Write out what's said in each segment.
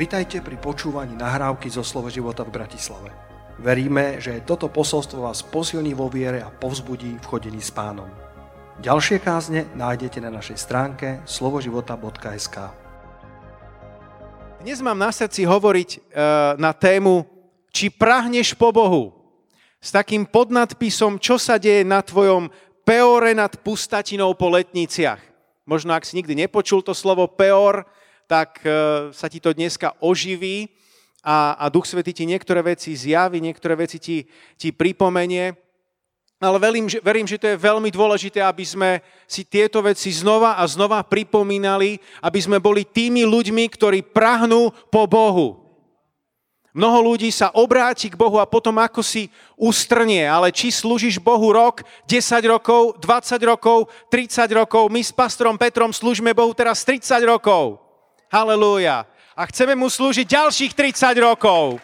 Vitajte pri počúvaní nahrávky zo Slovo života v Bratislave. Veríme, že toto posolstvo vás posilní vo viere a povzbudí v chodení s pánom. Ďalšie kázne nájdete na našej stránke slovoživota.sk Dnes mám na srdci hovoriť e, na tému Či prahneš po Bohu? S takým podnadpisom, čo sa deje na tvojom peore nad pustatinou po letniciach. Možno ak si nikdy nepočul to slovo peor, tak e, sa ti to dneska oživí a, a Duch Svetý ti niektoré veci zjaví, niektoré veci ti, ti pripomenie. Ale verím že, verím, že to je veľmi dôležité, aby sme si tieto veci znova a znova pripomínali, aby sme boli tými ľuďmi, ktorí prahnú po Bohu. Mnoho ľudí sa obráti k Bohu a potom ako si ustrnie, ale či slúžiš Bohu rok, 10 rokov, 20 rokov, 30 rokov, my s pastorom Petrom slúžime Bohu teraz 30 rokov. Halelúja. A chceme mu slúžiť ďalších 30 rokov.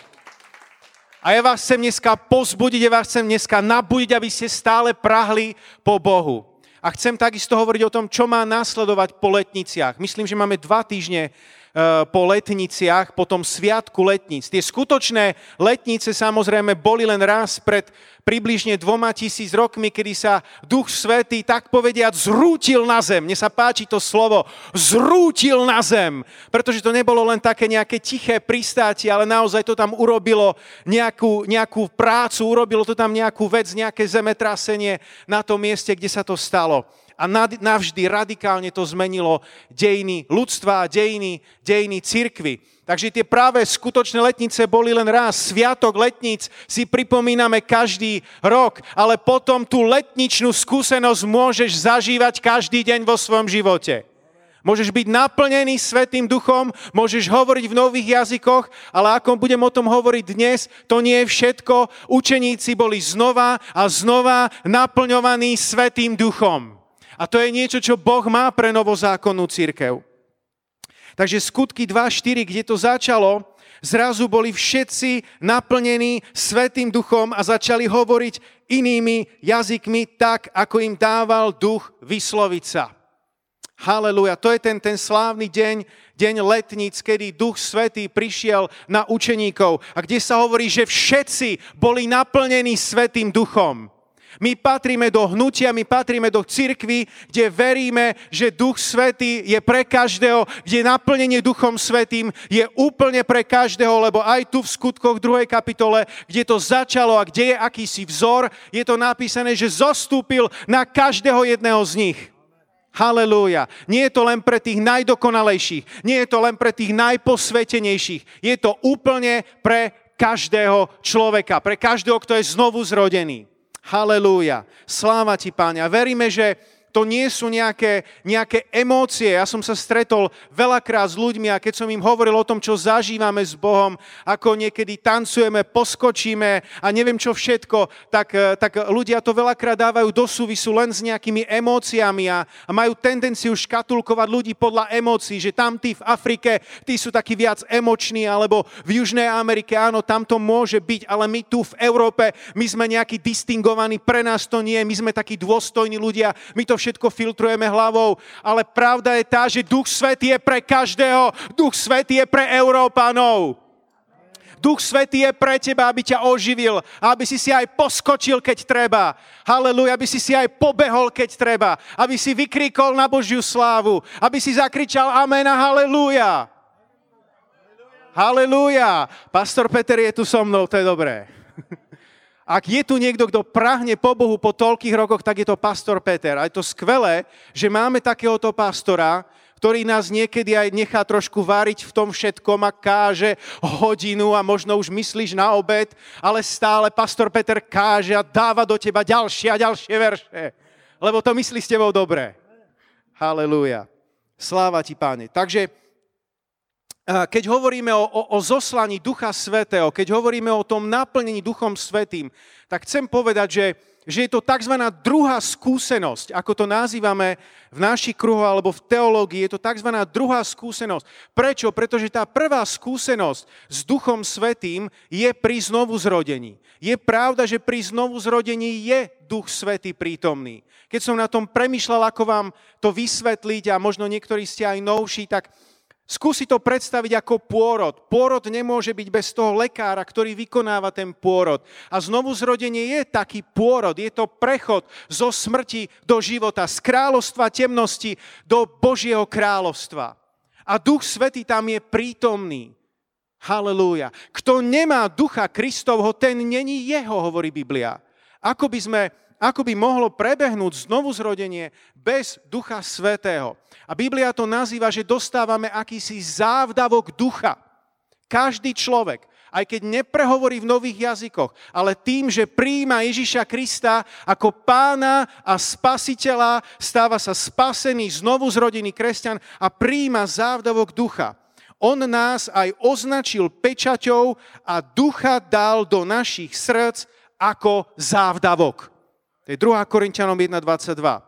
A ja vás chcem dneska pozbudiť, ja vás chcem dneska nabudiť, aby ste stále prahli po Bohu. A chcem takisto hovoriť o tom, čo má nasledovať po letniciach. Myslím, že máme dva týždne Eh, po letniciach, po tom sviatku letnic. Tie skutočné letnice samozrejme boli len raz pred približne dvoma tisíc rokmi, kedy sa Duch Svetý, tak povediať, zrútil na zem. Mne sa páči to slovo, zrútil na zem, pretože to nebolo len také nejaké tiché pristátie, ale naozaj to tam urobilo nejakú, nejakú prácu, urobilo to tam nejakú vec, nejaké zemetrasenie na tom mieste, kde sa to stalo a navždy radikálne to zmenilo dejiny ľudstva dejiny, dejiny cirkvy. Takže tie práve skutočné letnice boli len raz. Sviatok letníc si pripomíname každý rok, ale potom tú letničnú skúsenosť môžeš zažívať každý deň vo svojom živote. Môžeš byť naplnený Svetým duchom, môžeš hovoriť v nových jazykoch, ale ako budem o tom hovoriť dnes, to nie je všetko. Učeníci boli znova a znova naplňovaní Svetým duchom. A to je niečo, čo Boh má pre novozákonnú církev. Takže skutky 2.4, kde to začalo, zrazu boli všetci naplnení Svetým duchom a začali hovoriť inými jazykmi tak, ako im dával duch vysloviť sa. Haleluja, to je ten, ten slávny deň, deň letníc, kedy Duch Svetý prišiel na učeníkov a kde sa hovorí, že všetci boli naplnení Svetým duchom. My patríme do hnutia, my patríme do cirkvy, kde veríme, že Duch Svetý je pre každého, kde naplnenie Duchom Svetým je úplne pre každého, lebo aj tu v skutkoch 2. kapitole, kde to začalo a kde je akýsi vzor, je to napísané, že zostúpil na každého jedného z nich. Halelúja. Nie je to len pre tých najdokonalejších, nie je to len pre tých najposvetenejších, je to úplne pre každého človeka, pre každého, kto je znovu zrodený. Halelúja. Sláva ti, Páne. Veríme, že to nie sú nejaké, nejaké emócie. Ja som sa stretol veľakrát s ľuďmi a keď som im hovoril o tom, čo zažívame s Bohom, ako niekedy tancujeme, poskočíme a neviem čo všetko, tak, eh, tak ľudia to veľakrát dávajú do súvisu len s nejakými emóciami a, a majú tendenciu škatulkovať ľudí podľa emócií, že tam v Afrike, tí sú takí viac emoční, alebo v Južnej Amerike, áno, tam to môže byť, ale my tu v Európe, my sme nejakí distingovaní, pre nás to nie, my sme takí dôstojní ľudia, my to všetko filtrujeme hlavou, ale pravda je tá, že Duch Svetý je pre každého, Duch Svetý je pre Európanov. Duch Svetý je pre teba, aby ťa oživil, aby si si aj poskočil, keď treba. Haleluja, aby si si aj pobehol, keď treba. Aby si vykríkol na Božiu slávu. Aby si zakričal amen a haleluja. Haleluja. Pastor Peter je tu so mnou, to je dobré. Ak je tu niekto, kto prahne po Bohu po toľkých rokoch, tak je to pastor Peter. A je to skvelé, že máme takéhoto pastora, ktorý nás niekedy aj nechá trošku váriť v tom všetkom a káže hodinu a možno už myslíš na obed, ale stále pastor Peter káže a dáva do teba ďalšie a ďalšie verše. Lebo to myslí s tebou dobre. Halelúja. Sláva ti, páne. Takže keď hovoríme o, o, o zoslaní Ducha Svetého, keď hovoríme o tom naplnení Duchom Svetým, tak chcem povedať, že, že je to tzv. druhá skúsenosť, ako to nazývame v našich kruhoch alebo v teológii, je to tzv. druhá skúsenosť. Prečo? Pretože tá prvá skúsenosť s Duchom Svetým je pri znovu zrodení. Je pravda, že pri znovu zrodení je Duch Svetý prítomný. Keď som na tom premyšľal, ako vám to vysvetliť a možno niektorí ste aj novší, tak Skúsi to predstaviť ako pôrod. Pôrod nemôže byť bez toho lekára, ktorý vykonáva ten pôrod. A znovu zrodenie je taký pôrod. Je to prechod zo smrti do života, z kráľovstva temnosti do Božieho kráľovstva. A Duch Svetý tam je prítomný. Halelúja. Kto nemá Ducha Kristovho, ten není jeho, hovorí Biblia. Ako by sme ako by mohlo prebehnúť znovu zrodenie bez Ducha Svetého. A Biblia to nazýva, že dostávame akýsi závdavok ducha. Každý človek, aj keď neprehovorí v nových jazykoch, ale tým, že príjma Ježiša Krista ako pána a spasiteľa, stáva sa spasený, znovu zrodený kresťan a príjma závdavok ducha. On nás aj označil pečaťou a ducha dal do našich srdc ako závdavok. To je 2. Korintianom 1.22.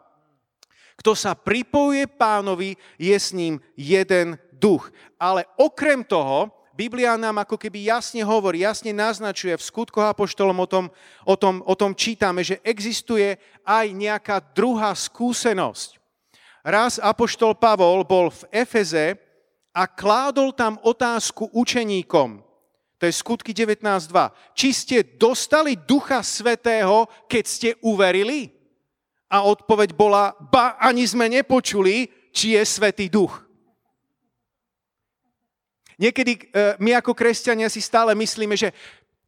Kto sa pripojuje pánovi, je s ním jeden duch. Ale okrem toho, Biblia nám ako keby jasne hovorí, jasne naznačuje, v skutkoch apoštolom o tom, o, tom, o tom čítame, že existuje aj nejaká druhá skúsenosť. Raz apoštol Pavol bol v Efeze a kládol tam otázku učeníkom. To je skutky 19.2. Či ste dostali Ducha Svetého, keď ste uverili? A odpoveď bola, ba ani sme nepočuli, či je Svetý Duch. Niekedy e, my ako kresťania si stále myslíme, že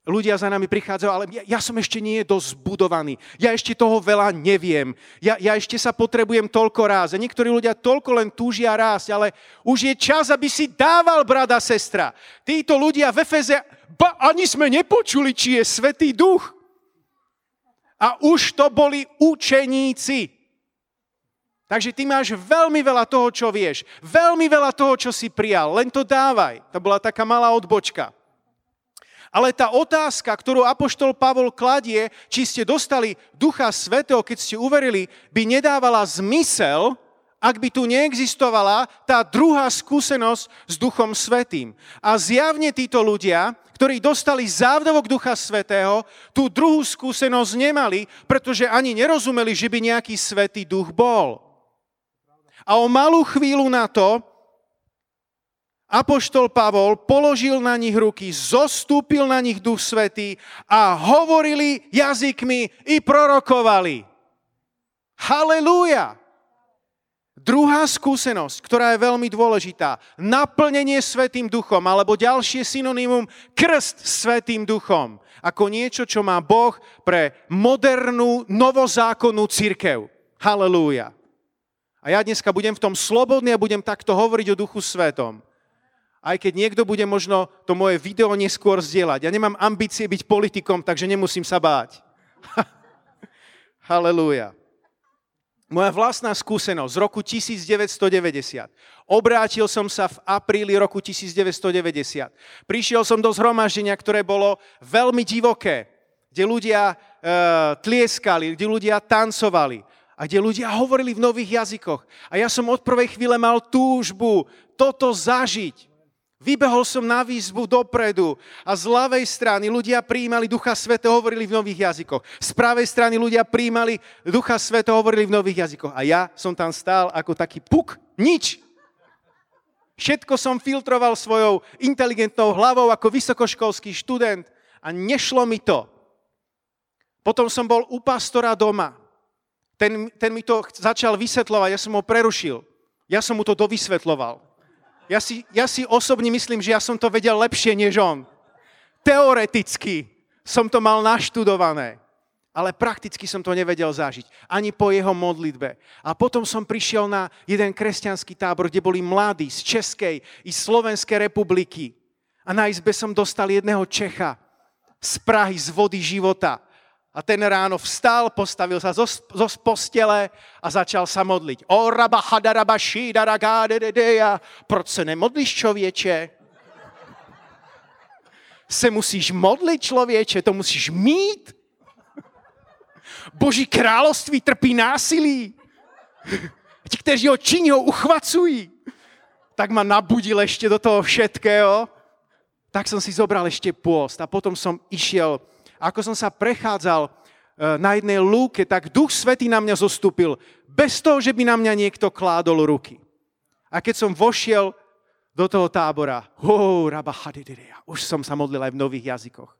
ľudia za nami prichádzajú, ale ja, ja som ešte nie dosť zbudovaný. Ja ešte toho veľa neviem. Ja, ja ešte sa potrebujem toľko ráz. A niektorí ľudia toľko len túžia rásť, ale už je čas, aby si dával, brada, sestra. Títo ľudia v Efeze, ba, ani sme nepočuli, či je Svetý Duch. A už to boli učeníci. Takže ty máš veľmi veľa toho, čo vieš. Veľmi veľa toho, čo si prijal. Len to dávaj. To bola taká malá odbočka. Ale tá otázka, ktorú Apoštol Pavol kladie, či ste dostali Ducha Svetého, keď ste uverili, by nedávala zmysel, ak by tu neexistovala tá druhá skúsenosť s Duchom Svetým. A zjavne títo ľudia, ktorí dostali závdavok Ducha Svetého, tú druhú skúsenosť nemali, pretože ani nerozumeli, že by nejaký Svetý Duch bol. A o malú chvíľu na to Apoštol Pavol položil na nich ruky, zostúpil na nich Duch Svetý a hovorili jazykmi i prorokovali. Halelúja! Druhá skúsenosť, ktorá je veľmi dôležitá, naplnenie Svetým duchom, alebo ďalšie synonymum, krst Svetým duchom, ako niečo, čo má Boh pre modernú, novozákonnú církev. Halelúja. A ja dneska budem v tom slobodný a budem takto hovoriť o Duchu Svetom aj keď niekto bude možno to moje video neskôr zdieľať. Ja nemám ambície byť politikom, takže nemusím sa báť. Halelúja. Moja vlastná skúsenosť z roku 1990. Obrátil som sa v apríli roku 1990. Prišiel som do zhromaždenia, ktoré bolo veľmi divoké, kde ľudia e, tlieskali, kde ľudia tancovali a kde ľudia hovorili v nových jazykoch. A ja som od prvej chvíle mal túžbu toto zažiť. Vybehol som na výzvu dopredu a z ľavej strany ľudia prijímali Ducha Svetého, hovorili v nových jazykoch. Z pravej strany ľudia prijímali Ducha Svetého, hovorili v nových jazykoch. A ja som tam stál ako taký puk, nič. Všetko som filtroval svojou inteligentnou hlavou ako vysokoškolský študent a nešlo mi to. Potom som bol u pastora doma. Ten, ten mi to začal vysvetľovať, ja som ho prerušil. Ja som mu to dovysvetloval. Ja si, ja si osobne myslím, že ja som to vedel lepšie než on. Teoreticky som to mal naštudované, ale prakticky som to nevedel zažiť. Ani po jeho modlitbe. A potom som prišiel na jeden kresťanský tábor, kde boli mladí z Českej i Slovenskej republiky. A na izbe som dostal jedného Čecha z Prahy, z vody života. A ten ráno vstal, postavil sa zo, zo postele a začal sa modliť. O raba hadaraba šídara gádededeja. Proč se nemodlíš, člověče? Se musíš modlit, člověče, to musíš mít. Boží království trpí násilí. Ti, kteří ho činí, ho uchvacují. Tak ma nabudil ešte do toho všetkého. Tak som si zobral ešte pôst a potom som išiel ako som sa prechádzal e, na jednej lúke, tak Duch Svetý na mňa zostúpil, bez toho, že by na mňa niekto kládol ruky. A keď som vošiel do toho tábora. Oh, Už som sa modlil aj v nových jazykoch.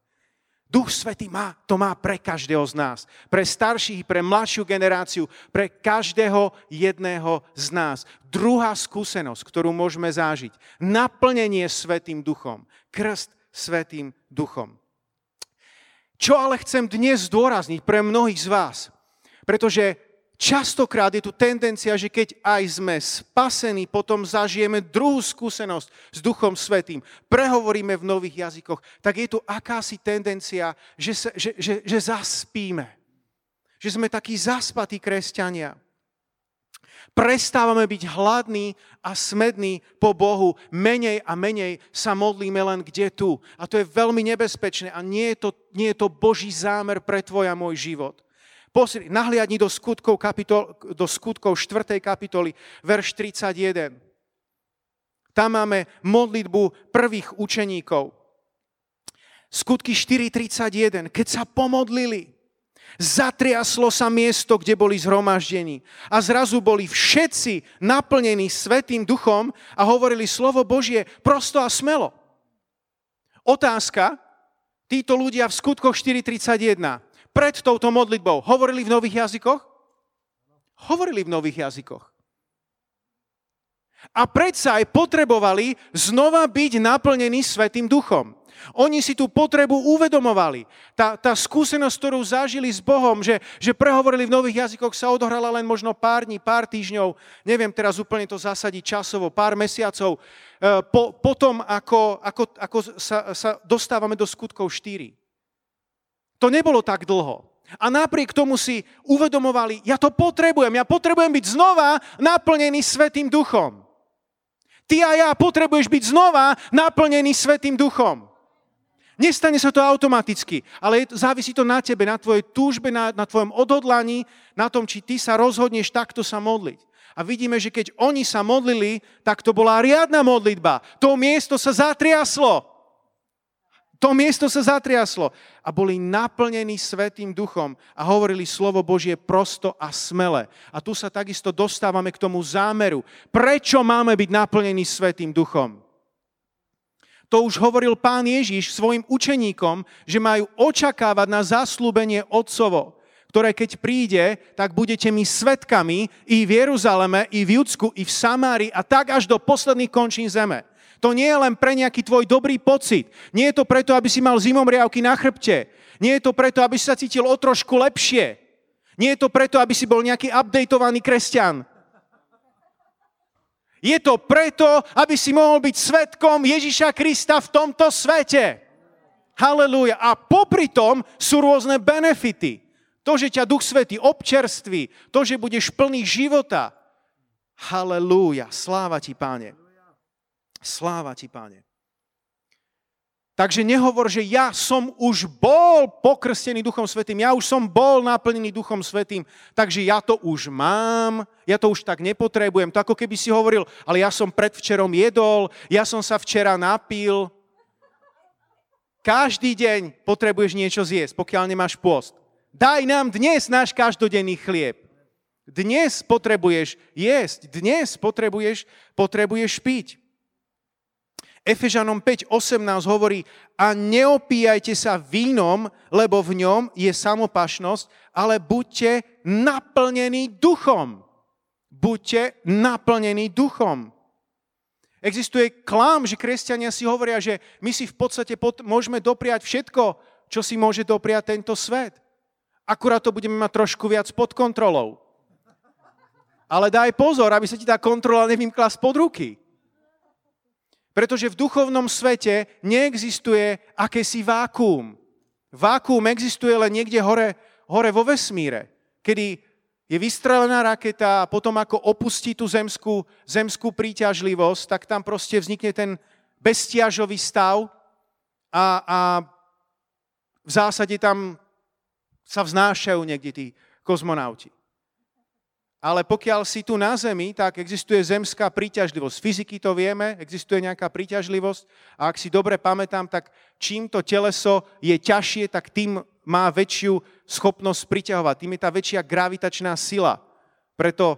Duch Svetý má, to má pre každého z nás. Pre starších, pre mladšiu generáciu, pre každého jedného z nás. Druhá skúsenosť, ktorú môžeme zážiť. Naplnenie Svetým duchom. Krst Svetým duchom. Čo ale chcem dnes zdôrazniť pre mnohých z vás? Pretože Častokrát je tu tendencia, že keď aj sme spasení, potom zažijeme druhú skúsenosť s Duchom Svetým, prehovoríme v nových jazykoch, tak je tu akási tendencia, že, sa, že, že, že zaspíme. Že sme takí zaspatí kresťania. Prestávame byť hladní a smední po Bohu. Menej a menej sa modlíme len kde tu. A to je veľmi nebezpečné a nie je to, nie je to Boží zámer pre tvoj a môj život. Posri, nahliadni do skutkov, kapitol, do skutkov 4. kapitoly, verš 31. Tam máme modlitbu prvých učeníkov. Skutky 4.31. Keď sa pomodlili, zatriaslo sa miesto, kde boli zhromaždení. A zrazu boli všetci naplnení Svetým duchom a hovorili slovo Božie prosto a smelo. Otázka, títo ľudia v skutkoch 4.31 pred touto modlitbou hovorili v nových jazykoch? Hovorili v nových jazykoch. A predsa aj potrebovali znova byť naplnení Svetým duchom. Oni si tú potrebu uvedomovali. Tá, tá skúsenosť, ktorú zažili s Bohom, že, že prehovorili v nových jazykoch, sa odohrala len možno pár dní, pár týždňov, neviem teraz úplne to zasadiť časovo, pár mesiacov, e, po, potom ako, ako, ako sa, sa dostávame do skutkov 4. To nebolo tak dlho. A napriek tomu si uvedomovali, ja to potrebujem, ja potrebujem byť znova naplnený Svetým duchom. Ty a ja potrebuješ byť znova naplnený Svetým duchom. Nestane sa to automaticky, ale závisí to na tebe, na tvojej túžbe, na, na tvojom odhodlaní, na tom, či ty sa rozhodneš takto sa modliť. A vidíme, že keď oni sa modlili, tak to bola riadna modlitba. To miesto sa zatriaslo. To miesto sa zatriaslo a boli naplnení Svetým duchom a hovorili slovo Božie prosto a smele. A tu sa takisto dostávame k tomu zámeru. Prečo máme byť naplnení Svetým duchom? To už hovoril pán Ježiš svojim učeníkom, že majú očakávať na zaslúbenie Otcovo, ktoré keď príde, tak budete mi svetkami i v Jeruzaleme, i v Judsku, i v Samári a tak až do posledných končín zeme. To nie je len pre nejaký tvoj dobrý pocit. Nie je to preto, aby si mal zimomriavky na chrbte. Nie je to preto, aby si sa cítil o trošku lepšie. Nie je to preto, aby si bol nejaký updateovaný kresťan. Je to preto, aby si mohol byť svetkom Ježiša Krista v tomto svete. Halelúja. A popri tom sú rôzne benefity. To, že ťa Duch Svetý občerství, to, že budeš plný života. Halelúja. Sláva ti, páne. Sláva ti, páne. Takže nehovor, že ja som už bol pokrstený Duchom Svetým, ja už som bol naplnený Duchom Svetým, takže ja to už mám, ja to už tak nepotrebujem. To ako keby si hovoril, ale ja som predvčerom jedol, ja som sa včera napil. Každý deň potrebuješ niečo zjesť, pokiaľ nemáš post. Daj nám dnes náš každodenný chlieb. Dnes potrebuješ jesť, dnes potrebuješ, potrebuješ piť. Efežanom 5.18 hovorí, a neopíjajte sa vínom, lebo v ňom je samopašnosť, ale buďte naplnení duchom. Buďte naplnení duchom. Existuje klám, že kresťania si hovoria, že my si v podstate pot- môžeme dopriať všetko, čo si môže dopriať tento svet. Akurát to budeme mať trošku viac pod kontrolou. Ale daj pozor, aby sa ti tá kontrola nevymkla spod ruky. Pretože v duchovnom svete neexistuje akési vákuum. Vákuum existuje len niekde hore, hore vo vesmíre, kedy je vystrelená raketa a potom ako opustí tú zemskú, zemskú príťažlivosť, tak tam proste vznikne ten bezstiažový stav a, a v zásade tam sa vznášajú niekde tí kozmonauti. Ale pokiaľ si tu na Zemi, tak existuje zemská príťažlivosť. Z fyziky to vieme, existuje nejaká príťažlivosť a ak si dobre pamätám, tak čím to teleso je ťažšie, tak tým má väčšiu schopnosť priťahovať, tým je tá väčšia gravitačná sila. Preto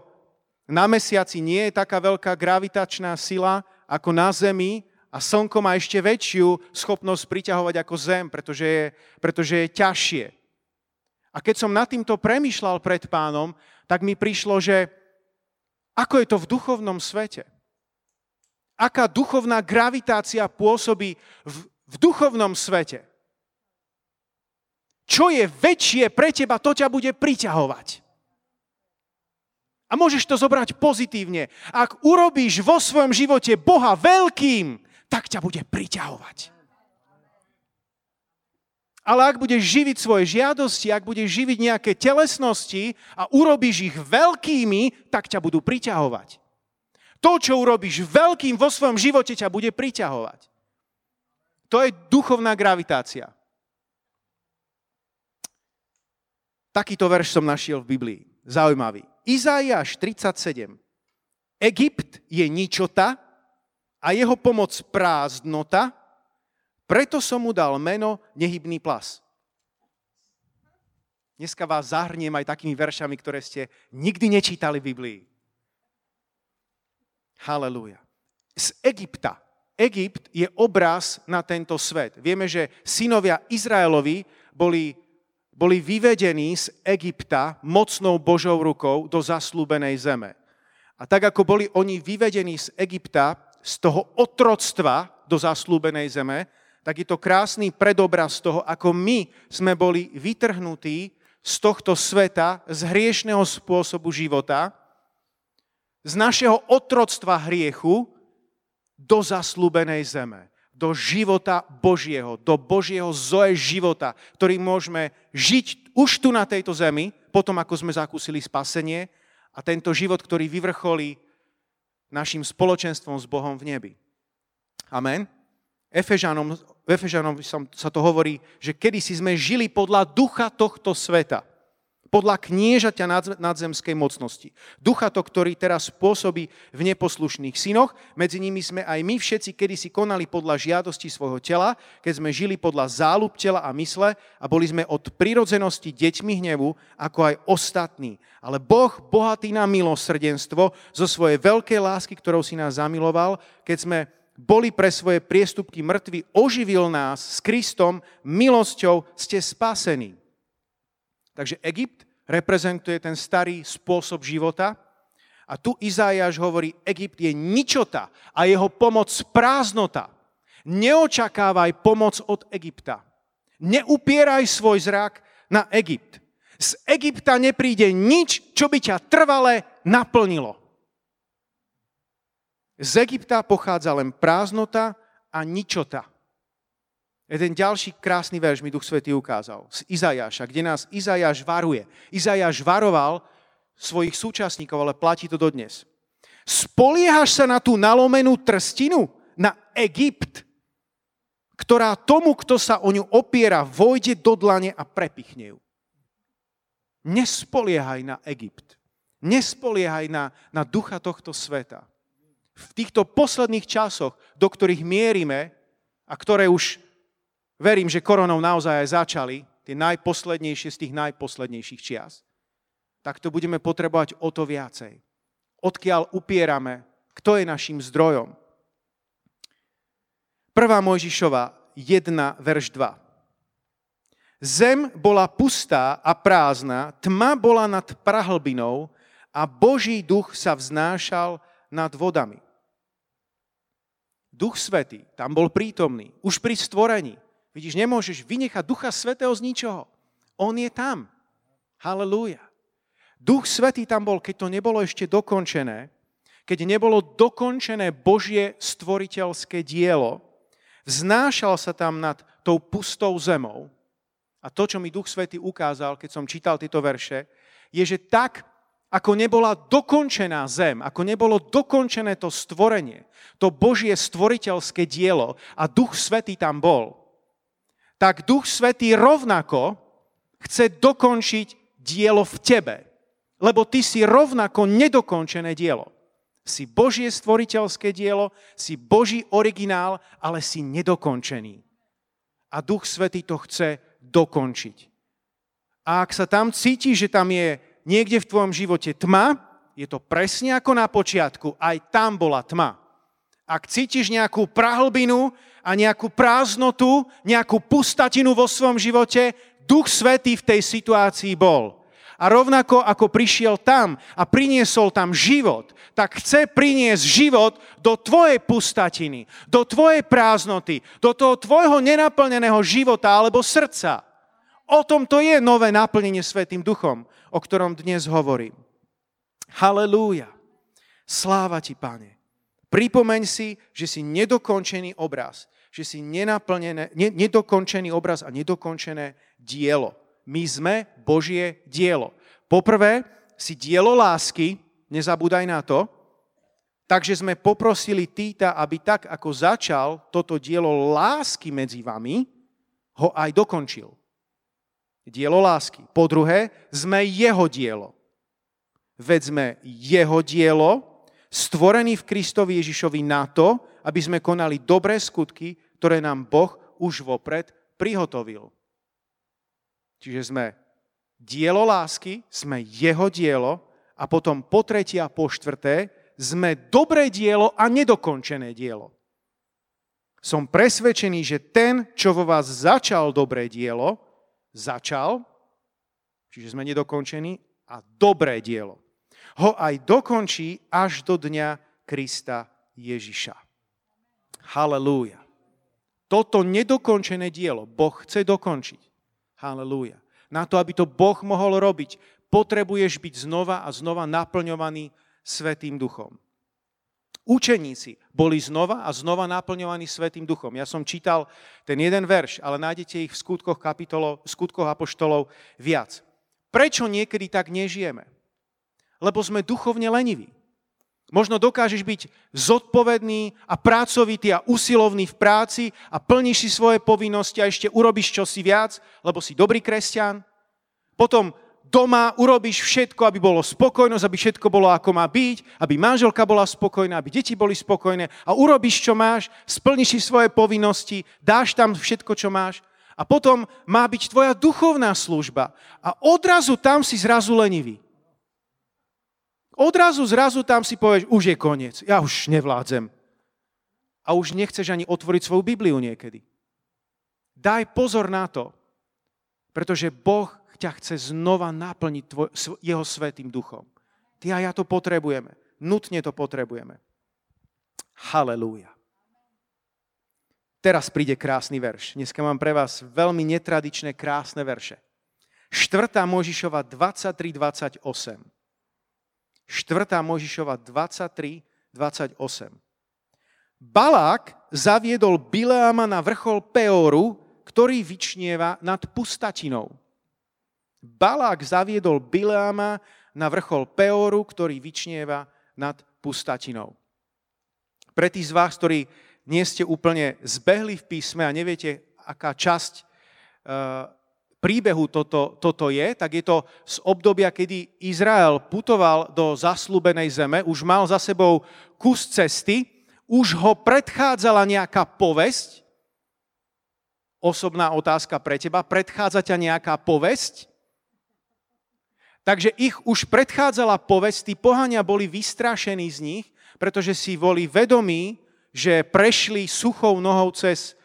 na mesiaci nie je taká veľká gravitačná sila ako na zemi a slnko má ešte väčšiu schopnosť priťahovať ako zem, pretože je, pretože je ťažšie. A keď som nad týmto premyšľal pred pánom, tak mi prišlo, že ako je to v duchovnom svete. Aká duchovná gravitácia pôsobí v, v duchovnom svete. Čo je väčšie pre teba, to ťa bude priťahovať. A môžeš to zobrať pozitívne. Ak urobíš vo svojom živote Boha veľkým, tak ťa bude priťahovať. Ale ak budeš živiť svoje žiadosti, ak budeš živiť nejaké telesnosti a urobíš ich veľkými, tak ťa budú priťahovať. To, čo urobíš veľkým vo svojom živote, ťa bude priťahovať. To je duchovná gravitácia. Takýto verš som našiel v Biblii. Zaujímavý. Izaiáš 37. Egypt je ničota a jeho pomoc prázdnota, preto som mu dal meno nehybný plas. Dneska vás zahrniem aj takými veršami, ktoré ste nikdy nečítali v Biblii. Halelúja. Z Egypta. Egypt je obraz na tento svet. Vieme, že synovia Izraelovi boli boli vyvedení z Egypta mocnou Božou rukou do zaslúbenej zeme. A tak ako boli oni vyvedení z Egypta, z toho otroctva do zaslúbenej zeme, tak je to krásny predobraz toho, ako my sme boli vytrhnutí z tohto sveta, z hriešného spôsobu života, z našeho otroctva hriechu do zaslúbenej zeme do života Božieho, do Božieho zoe života, ktorý môžeme žiť už tu na tejto zemi, potom ako sme zakúsili spasenie a tento život, ktorý vyvrcholí našim spoločenstvom s Bohom v nebi. Amen. Efežanom, Efežanom sa to hovorí, že kedysi sme žili podľa ducha tohto sveta podľa kniežaťa nadzemskej mocnosti. Ducha to, ktorý teraz pôsobí v neposlušných synoch, medzi nimi sme aj my všetci kedysi konali podľa žiadosti svojho tela, keď sme žili podľa záľub tela a mysle a boli sme od prirodzenosti deťmi hnevu, ako aj ostatní. Ale Boh, bohatý na milosrdenstvo, zo svojej veľkej lásky, ktorou si nás zamiloval, keď sme boli pre svoje priestupky mŕtvi, oživil nás s Kristom, milosťou ste spasení. Takže Egypt reprezentuje ten starý spôsob života a tu Izájaš hovorí, Egypt je ničota a jeho pomoc prázdnota. Neočakávaj pomoc od Egypta. Neupieraj svoj zrak na Egypt. Z Egypta nepríde nič, čo by ťa trvale naplnilo. Z Egypta pochádza len prázdnota a ničota. Jeden ďalší krásny verš mi Duch Svetý ukázal z Izajaša, kde nás Izajaš varuje. Izajaš varoval svojich súčasníkov, ale platí to dodnes. Spoliehaš sa na tú nalomenú trstinu, na Egypt, ktorá tomu, kto sa o ňu opiera, vojde do dlane a prepichne ju. Nespoliehaj na Egypt. Nespoliehaj na, na ducha tohto sveta. V týchto posledných časoch, do ktorých mierime a ktoré už verím, že koronou naozaj aj začali, tie najposlednejšie z tých najposlednejších čias, tak to budeme potrebovať o to viacej. Odkiaľ upierame, kto je našim zdrojom. 1. Mojžišova 1, verš 2. Zem bola pustá a prázdna, tma bola nad prahlbinou a Boží duch sa vznášal nad vodami. Duch Svetý tam bol prítomný, už pri stvorení. Vidíš, nemôžeš vynechať Ducha Svetého z ničoho. On je tam. Halelúja. Duch Svetý tam bol, keď to nebolo ešte dokončené, keď nebolo dokončené Božie stvoriteľské dielo, vznášal sa tam nad tou pustou zemou. A to, čo mi Duch Svetý ukázal, keď som čítal tieto verše, je, že tak, ako nebola dokončená zem, ako nebolo dokončené to stvorenie, to Božie stvoriteľské dielo a Duch Svetý tam bol, tak Duch Svetý rovnako chce dokončiť dielo v tebe. Lebo ty si rovnako nedokončené dielo. Si Božie stvoriteľské dielo, si Boží originál, ale si nedokončený. A Duch Svetý to chce dokončiť. A ak sa tam cíti, že tam je niekde v tvojom živote tma, je to presne ako na počiatku, aj tam bola tma. Ak cítiš nejakú prahlbinu a nejakú prázdnotu, nejakú pustatinu vo svojom živote, Duch Svetý v tej situácii bol. A rovnako ako prišiel tam a priniesol tam život, tak chce priniesť život do tvojej pustatiny, do tvojej prázdnoty, do toho tvojho nenaplneného života alebo srdca. O tom to je nové naplnenie Svetým duchom, o ktorom dnes hovorím. Halelúja. Sláva ti, pane. Pripomeň si, že si nedokončený obraz, že si nedokončený obraz a nedokončené dielo. My sme Božie dielo. Poprvé, si dielo lásky, nezabúdaj na to, takže sme poprosili Týta, aby tak, ako začal toto dielo lásky medzi vami, ho aj dokončil. Dielo lásky. Po druhé, sme jeho dielo. Veď sme jeho dielo, stvorený v Kristovi Ježišovi na to, aby sme konali dobré skutky, ktoré nám Boh už vopred prihotovil. Čiže sme dielo lásky, sme jeho dielo a potom po tretie a po štvrté sme dobré dielo a nedokončené dielo. Som presvedčený, že ten, čo vo vás začal dobré dielo, začal, čiže sme nedokončení, a dobré dielo. Ho aj dokončí až do dňa Krista Ježiša. Halelúja. Toto nedokončené dielo Boh chce dokončiť. Halelúja. Na to, aby to Boh mohol robiť, potrebuješ byť znova a znova naplňovaný Svetým duchom. Učeníci boli znova a znova naplňovaní Svetým duchom. Ja som čítal ten jeden verš, ale nájdete ich v skutkoch, kapitolov, v skutkoch apoštolov viac. Prečo niekedy tak nežijeme? Lebo sme duchovne leniví. Možno dokážeš byť zodpovedný a pracovitý a usilovný v práci a plníš si svoje povinnosti a ešte urobíš čosi viac, lebo si dobrý kresťan. Potom doma urobíš všetko, aby bolo spokojnosť, aby všetko bolo ako má byť, aby manželka bola spokojná, aby deti boli spokojné a urobíš, čo máš, splníš si svoje povinnosti, dáš tam všetko, čo máš a potom má byť tvoja duchovná služba a odrazu tam si zrazu lenivý. Odrazu, zrazu tam si povieš, už je koniec, ja už nevládzem. A už nechceš ani otvoriť svoju Bibliu niekedy. Daj pozor na to, pretože Boh ťa chce znova naplniť tvoj, jeho svetým duchom. Ty a ja to potrebujeme. Nutne to potrebujeme. Halelúja. Teraz príde krásny verš. Dneska mám pre vás veľmi netradičné, krásne verše. 4. Možišova 23.28. 4. Možišova 23, 28. Balák zaviedol Bileama na vrchol Peoru, ktorý vyčnieva nad pustatinou. Balák zaviedol Bileama na vrchol Peoru, ktorý vyčnieva nad pustatinou. Pre tých z vás, ktorí nie ste úplne zbehli v písme a neviete, aká časť uh, príbehu toto, toto je, tak je to z obdobia, kedy Izrael putoval do zaslúbenej zeme, už mal za sebou kus cesty, už ho predchádzala nejaká povesť, osobná otázka pre teba, predchádza ťa nejaká povesť? Takže ich už predchádzala povesť, tí pohania boli vystrašení z nich, pretože si boli vedomí, že prešli suchou nohou cez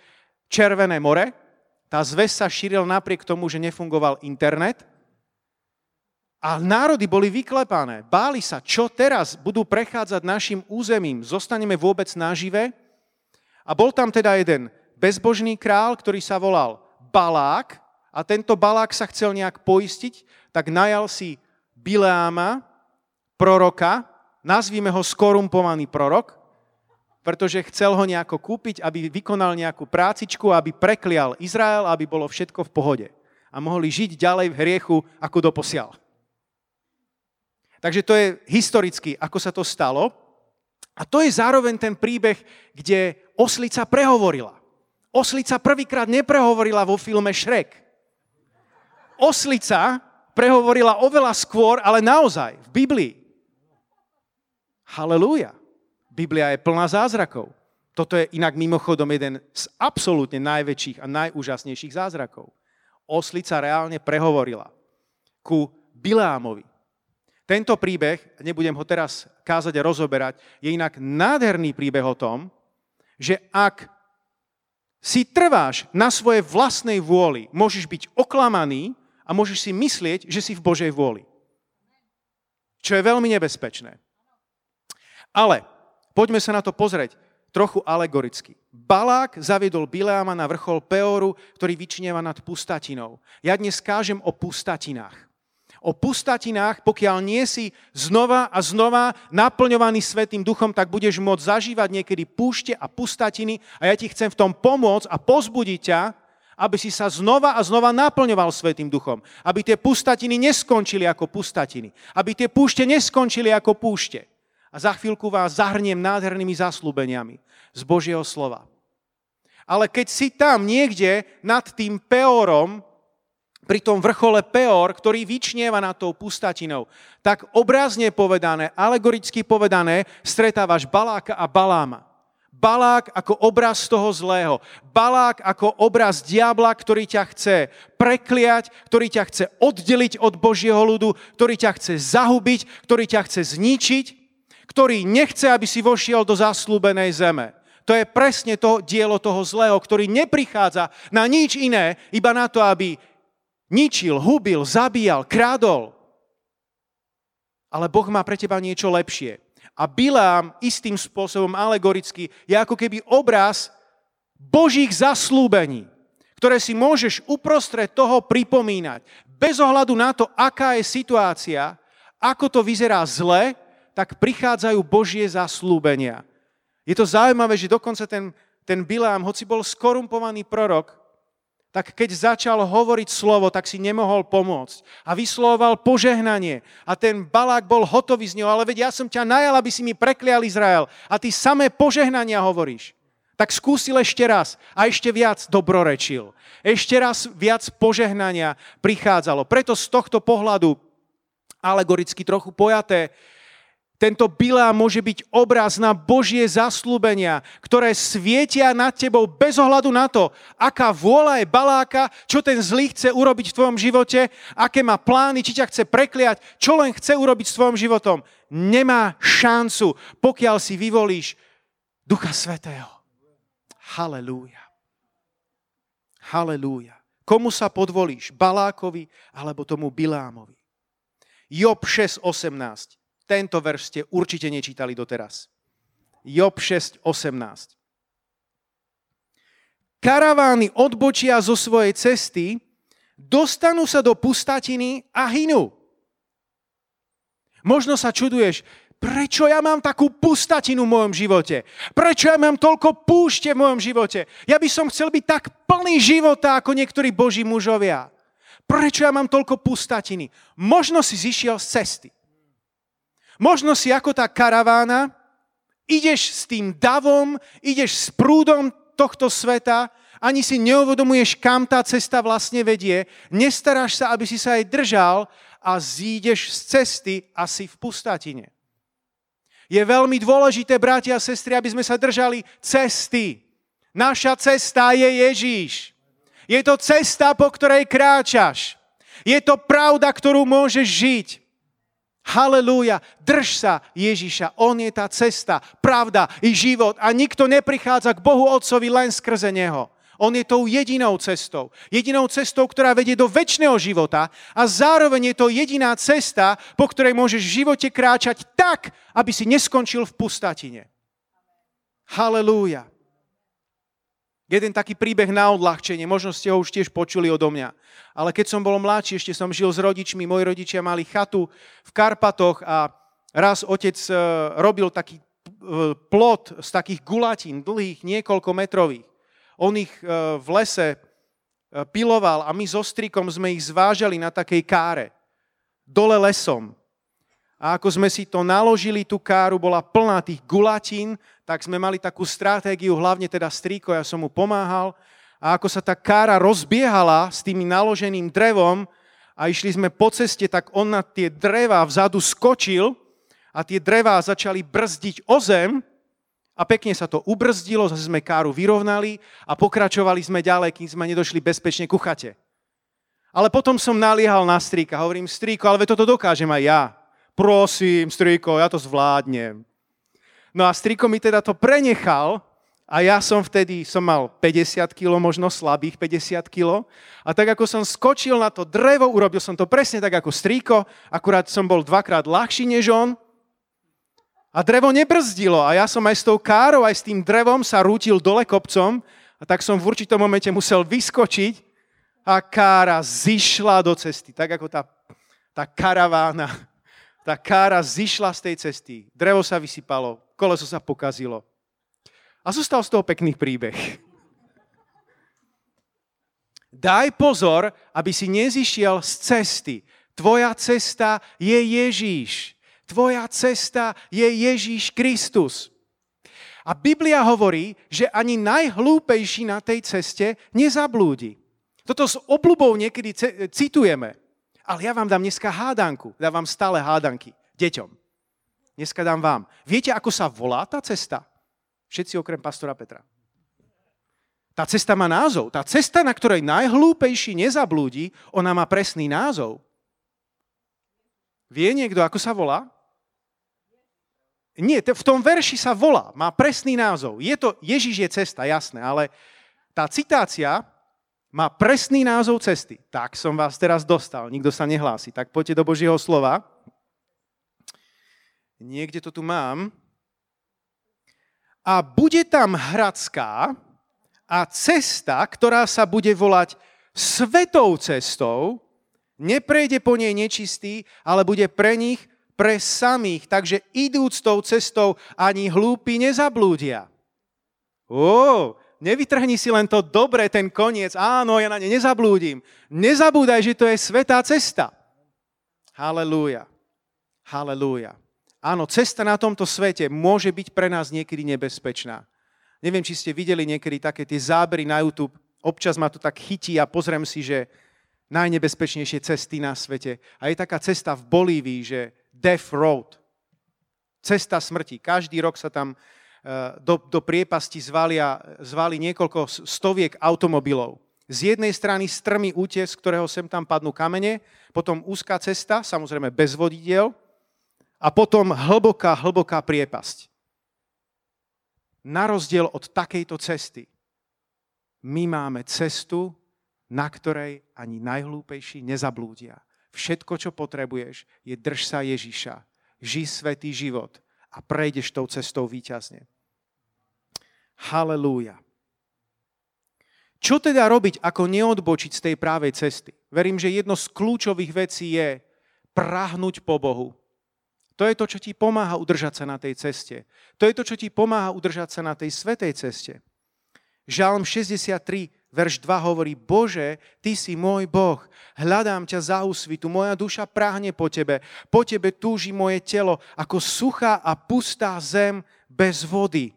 Červené more, tá zväz sa šíril napriek tomu, že nefungoval internet a národy boli vyklepané. Báli sa, čo teraz budú prechádzať našim územím, zostaneme vôbec nažive. A bol tam teda jeden bezbožný král, ktorý sa volal Balák a tento Balák sa chcel nejak poistiť, tak najal si Bileáma, proroka, nazvíme ho skorumpovaný prorok, pretože chcel ho nejako kúpiť, aby vykonal nejakú prácičku, aby preklial Izrael, aby bolo všetko v pohode. A mohli žiť ďalej v hriechu, ako doposiaľ. Takže to je historicky, ako sa to stalo. A to je zároveň ten príbeh, kde oslica prehovorila. Oslica prvýkrát neprehovorila vo filme Shrek. Oslica prehovorila oveľa skôr, ale naozaj, v Biblii. Halelúja. Biblia je plná zázrakov. Toto je inak mimochodom jeden z absolútne najväčších a najúžasnejších zázrakov. Oslica reálne prehovorila ku Bileámovi. Tento príbeh, nebudem ho teraz kázať a rozoberať, je inak nádherný príbeh o tom, že ak si trváš na svojej vlastnej vôli, môžeš byť oklamaný a môžeš si myslieť, že si v Božej vôli. Čo je veľmi nebezpečné. Ale poďme sa na to pozrieť trochu alegoricky. Balák zaviedol Bileama na vrchol Peoru, ktorý vyčnieva nad pustatinou. Ja dnes kážem o pustatinách o pustatinách, pokiaľ nie si znova a znova naplňovaný Svetým duchom, tak budeš môcť zažívať niekedy púšte a pustatiny a ja ti chcem v tom pomôcť a pozbudiť ťa, aby si sa znova a znova naplňoval Svetým duchom. Aby tie pustatiny neskončili ako pustatiny. Aby tie púšte neskončili ako púšte. A za chvíľku vás zahrniem nádhernými zaslúbeniami z Božieho slova. Ale keď si tam niekde nad tým peorom, pri tom vrchole Peor, ktorý vyčnieva nad tou pustatinou, tak obrazne povedané, alegoricky povedané, stretávaš Baláka a Baláma. Balák ako obraz toho zlého. Balák ako obraz diabla, ktorý ťa chce prekliať, ktorý ťa chce oddeliť od Božieho ľudu, ktorý ťa chce zahubiť, ktorý ťa chce zničiť, ktorý nechce, aby si vošiel do zaslúbenej zeme. To je presne to dielo toho zlého, ktorý neprichádza na nič iné, iba na to, aby ničil, hubil, zabíjal, krádol. Ale Boh má pre teba niečo lepšie. A Bilám istým spôsobom alegoricky je ako keby obraz Božích zaslúbení, ktoré si môžeš uprostred toho pripomínať. Bez ohľadu na to, aká je situácia, ako to vyzerá zle, tak prichádzajú Božie zaslúbenia. Je to zaujímavé, že dokonca ten, ten Bilám, hoci bol skorumpovaný prorok, tak keď začal hovoriť slovo, tak si nemohol pomôcť. A vyslovoval požehnanie. A ten Balák bol hotový z ňou, ale veď ja som ťa najal, aby si mi preklial Izrael. A ty samé požehnania hovoríš. Tak skúsil ešte raz a ešte viac dobrorečil. Ešte raz viac požehnania prichádzalo. Preto z tohto pohľadu alegoricky trochu pojaté, tento bilá môže byť obraz na Božie zaslúbenia, ktoré svietia nad tebou bez ohľadu na to, aká vôľa je baláka, čo ten zlý chce urobiť v tvojom živote, aké má plány, či ťa chce prekliať, čo len chce urobiť s tvojom životom. Nemá šancu, pokiaľ si vyvolíš Ducha Svetého. Halelúja. Halelúja. Komu sa podvolíš? Balákovi alebo tomu Bilámovi? Job 6.18. Tento verš ste určite nečítali doteraz. Job 6.18. Karavány odbočia zo svojej cesty, dostanú sa do pustatiny a hynú. Možno sa čuduješ, prečo ja mám takú pustatinu v mojom živote? Prečo ja mám toľko púšte v mojom živote? Ja by som chcel byť tak plný života ako niektorí boží mužovia. Prečo ja mám toľko pustatiny? Možno si zišiel z cesty. Možno si ako tá karavána, ideš s tým davom, ideš s prúdom tohto sveta, ani si neuvedomuješ, kam tá cesta vlastne vedie, nestaráš sa, aby si sa aj držal a zídeš z cesty asi v pustatine. Je veľmi dôležité, bratia a sestry, aby sme sa držali cesty. Naša cesta je Ježíš. Je to cesta, po ktorej kráčaš. Je to pravda, ktorú môžeš žiť. Halelúja, drž sa Ježiša, On je tá cesta, pravda i život a nikto neprichádza k Bohu Otcovi len skrze Neho. On je tou jedinou cestou. Jedinou cestou, ktorá vedie do väčšného života a zároveň je to jediná cesta, po ktorej môžeš v živote kráčať tak, aby si neskončil v pustatine. Halelúja. Jeden taký príbeh na odľahčenie, možno ste ho už tiež počuli odo mňa. Ale keď som bol mladší, ešte som žil s rodičmi, moji rodičia mali chatu v Karpatoch a raz otec e, robil taký e, plot z takých gulatín, dlhých, niekoľko metrových. On ich e, v lese piloval a my so strikom sme ich zvážali na takej káre. Dole lesom. A ako sme si to naložili, tú káru bola plná tých gulatín, tak sme mali takú stratégiu, hlavne teda strýko, ja som mu pomáhal. A ako sa tá kára rozbiehala s tým naloženým drevom a išli sme po ceste, tak on na tie dreva vzadu skočil a tie dreva začali brzdiť o zem a pekne sa to ubrzdilo, zase sme káru vyrovnali a pokračovali sme ďalej, kým sme nedošli bezpečne ku chate. Ale potom som naliehal na strýka, hovorím, strýko, ale toto dokážem aj ja prosím, striko, ja to zvládnem. No a striko mi teda to prenechal a ja som vtedy, som mal 50 kg, možno slabých 50 kg. A tak ako som skočil na to drevo, urobil som to presne tak ako strýko, akurát som bol dvakrát ľahší než on. A drevo nebrzdilo a ja som aj s tou károu, aj s tým drevom sa rútil dole kopcom a tak som v určitom momente musel vyskočiť a kára zišla do cesty, tak ako tá, tá karavána. Tá kára zišla z tej cesty. Drevo sa vysypalo, koleso sa pokazilo. A zostal z toho pekný príbeh. Daj pozor, aby si nezišiel z cesty. Tvoja cesta je Ježíš. Tvoja cesta je Ježíš Kristus. A Biblia hovorí, že ani najhlúpejší na tej ceste nezablúdi. Toto s obľubou niekedy citujeme. Ale ja vám dám dneska hádanku. Dávam stále hádanky deťom. Dneska dám vám. Viete, ako sa volá tá cesta? Všetci okrem pastora Petra. Tá cesta má názov. Tá cesta, na ktorej najhlúpejší nezablúdi, ona má presný názov. Vie niekto, ako sa volá? Nie, v tom verši sa volá, má presný názov. Je to, Ježiš je cesta, jasné, ale tá citácia má presný názov cesty. Tak som vás teraz dostal, nikto sa nehlási. Tak poďte do Božieho slova. Niekde to tu mám a bude tam hradská a cesta, ktorá sa bude volať svetou cestou, neprejde po nej nečistý, ale bude pre nich pre samých, takže idúc tou cestou ani hlúpi nezablúdia. Ó, nevytrhni si len to dobre, ten koniec. Áno, ja na ne nezablúdim. Nezabúdaj, že to je svetá cesta. Halelúja. Halelúja. Áno, cesta na tomto svete môže byť pre nás niekedy nebezpečná. Neviem, či ste videli niekedy také tie zábery na YouTube. Občas ma to tak chytí a pozriem si, že najnebezpečnejšie cesty na svete. A je taká cesta v Bolívii, že Death Road. Cesta smrti. Každý rok sa tam eh, do, do priepasti zvalia, zvali niekoľko stoviek automobilov. Z jednej strany strmý útes, z ktorého sem tam padnú kamene, potom úzká cesta, samozrejme bez vodidiel, a potom hlboká, hlboká priepasť. Na rozdiel od takejto cesty, my máme cestu, na ktorej ani najhlúpejší nezablúdia. Všetko, čo potrebuješ, je drž sa Ježiša, ži svetý život a prejdeš tou cestou výťazne. Halelúja. Čo teda robiť, ako neodbočiť z tej právej cesty? Verím, že jedno z kľúčových vecí je prahnúť po Bohu, to je to, čo ti pomáha udržať sa na tej ceste. To je to, čo ti pomáha udržať sa na tej svetej ceste. Žalm 63, verš 2 hovorí, Bože, Ty si môj Boh, hľadám ťa za úsvitu, moja duša práhne po Tebe, po Tebe túži moje telo, ako suchá a pustá zem bez vody.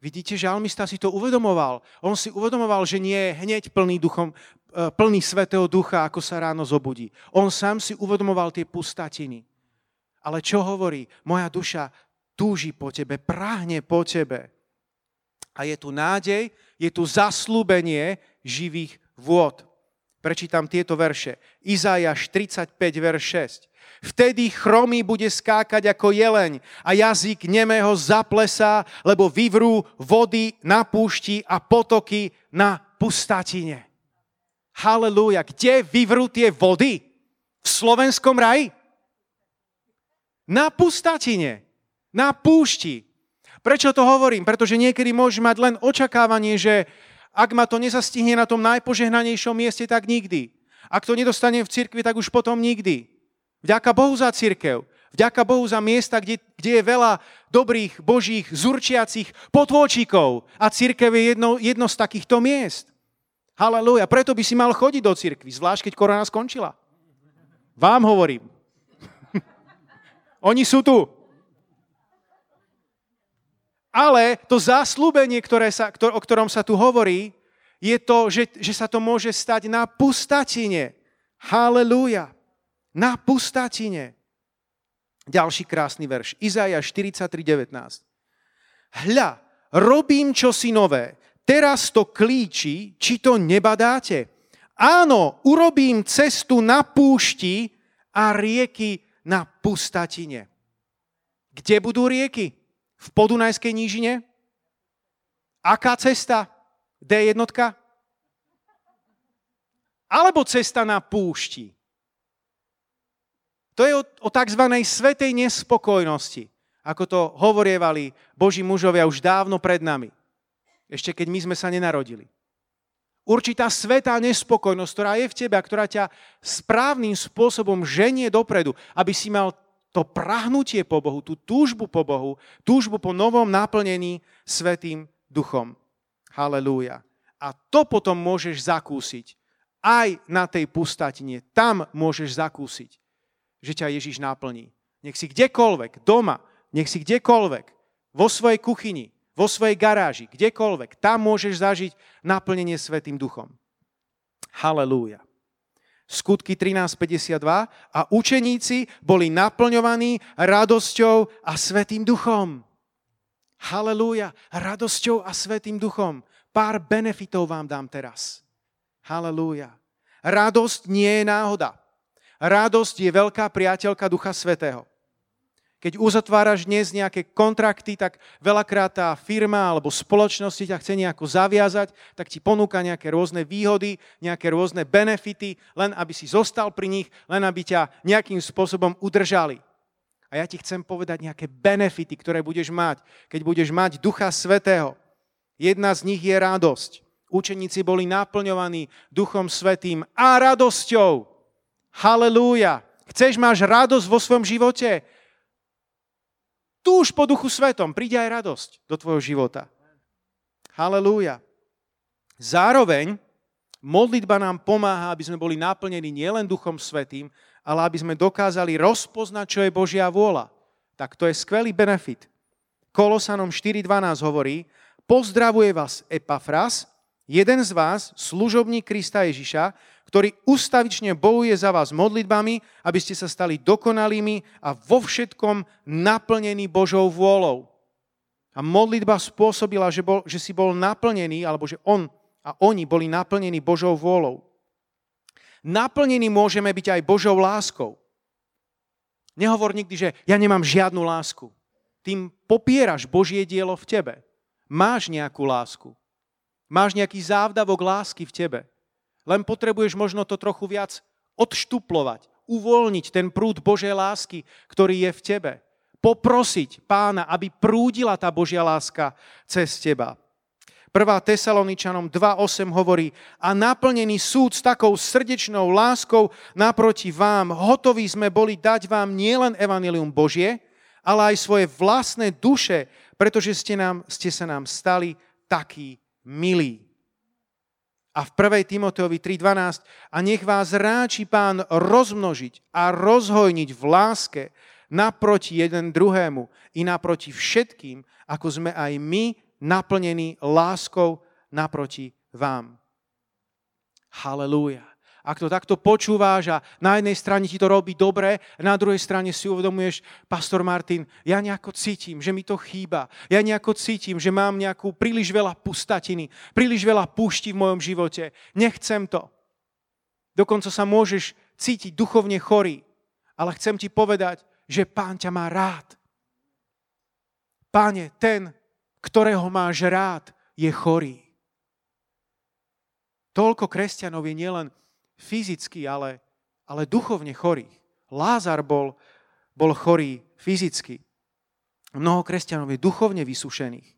Vidíte, žalmista si to uvedomoval. On si uvedomoval, že nie je hneď plný, duchom, e, plný svetého ducha, ako sa ráno zobudí. On sám si uvedomoval tie pustatiny. Ale čo hovorí? Moja duša túži po tebe, práhne po tebe. A je tu nádej, je tu zaslúbenie živých vôd. Prečítam tieto verše. Izajaš 35, verš 6. Vtedy chromý bude skákať ako jeleň a jazyk nemého zaplesá, lebo vyvrú vody na púšti a potoky na pustatine. Halelúja. Kde vyvrú tie vody? V slovenskom raji? Na pustatine, na púšti. Prečo to hovorím? Pretože niekedy môžeš mať len očakávanie, že ak ma to nezastihne na tom najpožehnanejšom mieste, tak nikdy. Ak to nedostane v cirkvi, tak už potom nikdy. Vďaka Bohu za cirkev. Vďaka Bohu za miesta, kde, kde je veľa dobrých, božích, zurčiacich potôčikov. A církev je jedno, jedno z takýchto miest. Halelúja. Preto by si mal chodiť do cirkvi, zvlášť keď korona skončila. Vám hovorím. Oni sú tu. Ale to záslúbenie, ktoré sa, ktor, o ktorom sa tu hovorí, je to, že, že sa to môže stať na pustatine. Halelúja. Na pustatine. Ďalší krásny verš. Izaja 43.19. Hľa, robím čosi nové. Teraz to klíči, či to nebadáte. Áno, urobím cestu na púšti a rieky na pustatine. Kde budú rieky? V Podunajskej nížine? Aká cesta? D jednotka? Alebo cesta na púšti? To je o, o tzv. svetej nespokojnosti, ako to hovorievali Boží mužovia už dávno pred nami. Ešte keď my sme sa nenarodili. Určitá svetá nespokojnosť, ktorá je v tebe a ktorá ťa správnym spôsobom ženie dopredu, aby si mal to prahnutie po Bohu, tú túžbu po Bohu, túžbu po novom naplnení Svetým duchom. Halelúja. A to potom môžeš zakúsiť aj na tej pustatine. Tam môžeš zakúsiť, že ťa Ježiš naplní. Nech si kdekoľvek, doma, nech si kdekoľvek, vo svojej kuchyni, vo svojej garáži, kdekoľvek, tam môžeš zažiť naplnenie Svetým duchom. Halelúja. Skutky 13.52 a učeníci boli naplňovaní radosťou a Svetým duchom. Halelúja, radosťou a Svetým duchom. Pár benefitov vám dám teraz. Halelúja. Radosť nie je náhoda. Radosť je veľká priateľka Ducha Svetého. Keď uzatváraš dnes nejaké kontrakty, tak veľakrát tá firma alebo spoločnosti ťa chce nejako zaviazať, tak ti ponúka nejaké rôzne výhody, nejaké rôzne benefity, len aby si zostal pri nich, len aby ťa nejakým spôsobom udržali. A ja ti chcem povedať nejaké benefity, ktoré budeš mať, keď budeš mať Ducha Svetého. Jedna z nich je radosť. Učeníci boli naplňovaní Duchom Svetým a radosťou. Halelúja. Chceš, máš radosť vo svojom živote? Túž po duchu svetom príde aj radosť do tvojho života. Halelúja. Zároveň modlitba nám pomáha, aby sme boli naplnení nielen duchom svetým, ale aby sme dokázali rozpoznať, čo je Božia vôľa. Tak to je skvelý benefit. Kolosanom 4.12 hovorí, pozdravuje vás Epafras, jeden z vás, služobník Krista Ježiša, ktorý ustavične bojuje za vás modlitbami, aby ste sa stali dokonalými a vo všetkom naplnení Božou vôľou. A modlitba spôsobila, že, bol, že si bol naplnený, alebo že on a oni boli naplnení Božou vôľou. Naplnení môžeme byť aj Božou láskou. Nehovor nikdy, že ja nemám žiadnu lásku. Tým popieraš Božie dielo v tebe. Máš nejakú lásku. Máš nejaký závdavok lásky v tebe. Len potrebuješ možno to trochu viac odštuplovať, uvoľniť ten prúd Božej lásky, ktorý je v tebe. Poprosiť pána, aby prúdila tá Božia láska cez teba. 1. Tesaloničanom 2.8 hovorí a naplnený súd s takou srdečnou láskou naproti vám, hotoví sme boli dať vám nielen evanilium Božie, ale aj svoje vlastné duše, pretože ste, nám, ste sa nám stali takí milí a v 1. Timoteovi 3.12 a nech vás ráči pán rozmnožiť a rozhojniť v láske naproti jeden druhému i naproti všetkým, ako sme aj my naplnení láskou naproti vám. Halelúja. Ak to takto počúváš a na jednej strane ti to robí dobre, na druhej strane si uvedomuješ, pastor Martin, ja nejako cítim, že mi to chýba. Ja nejako cítim, že mám nejakú príliš veľa pustatiny, príliš veľa púšti v mojom živote. Nechcem to. Dokonca sa môžeš cítiť duchovne chorý. Ale chcem ti povedať, že pán ťa má rád. Páne, ten, ktorého máš rád, je chorý. Toľko kresťanov je nielen fyzicky, ale, ale duchovne chorých. Lázar bol, bol chorý fyzicky. Mnoho kresťanov je duchovne vysušených.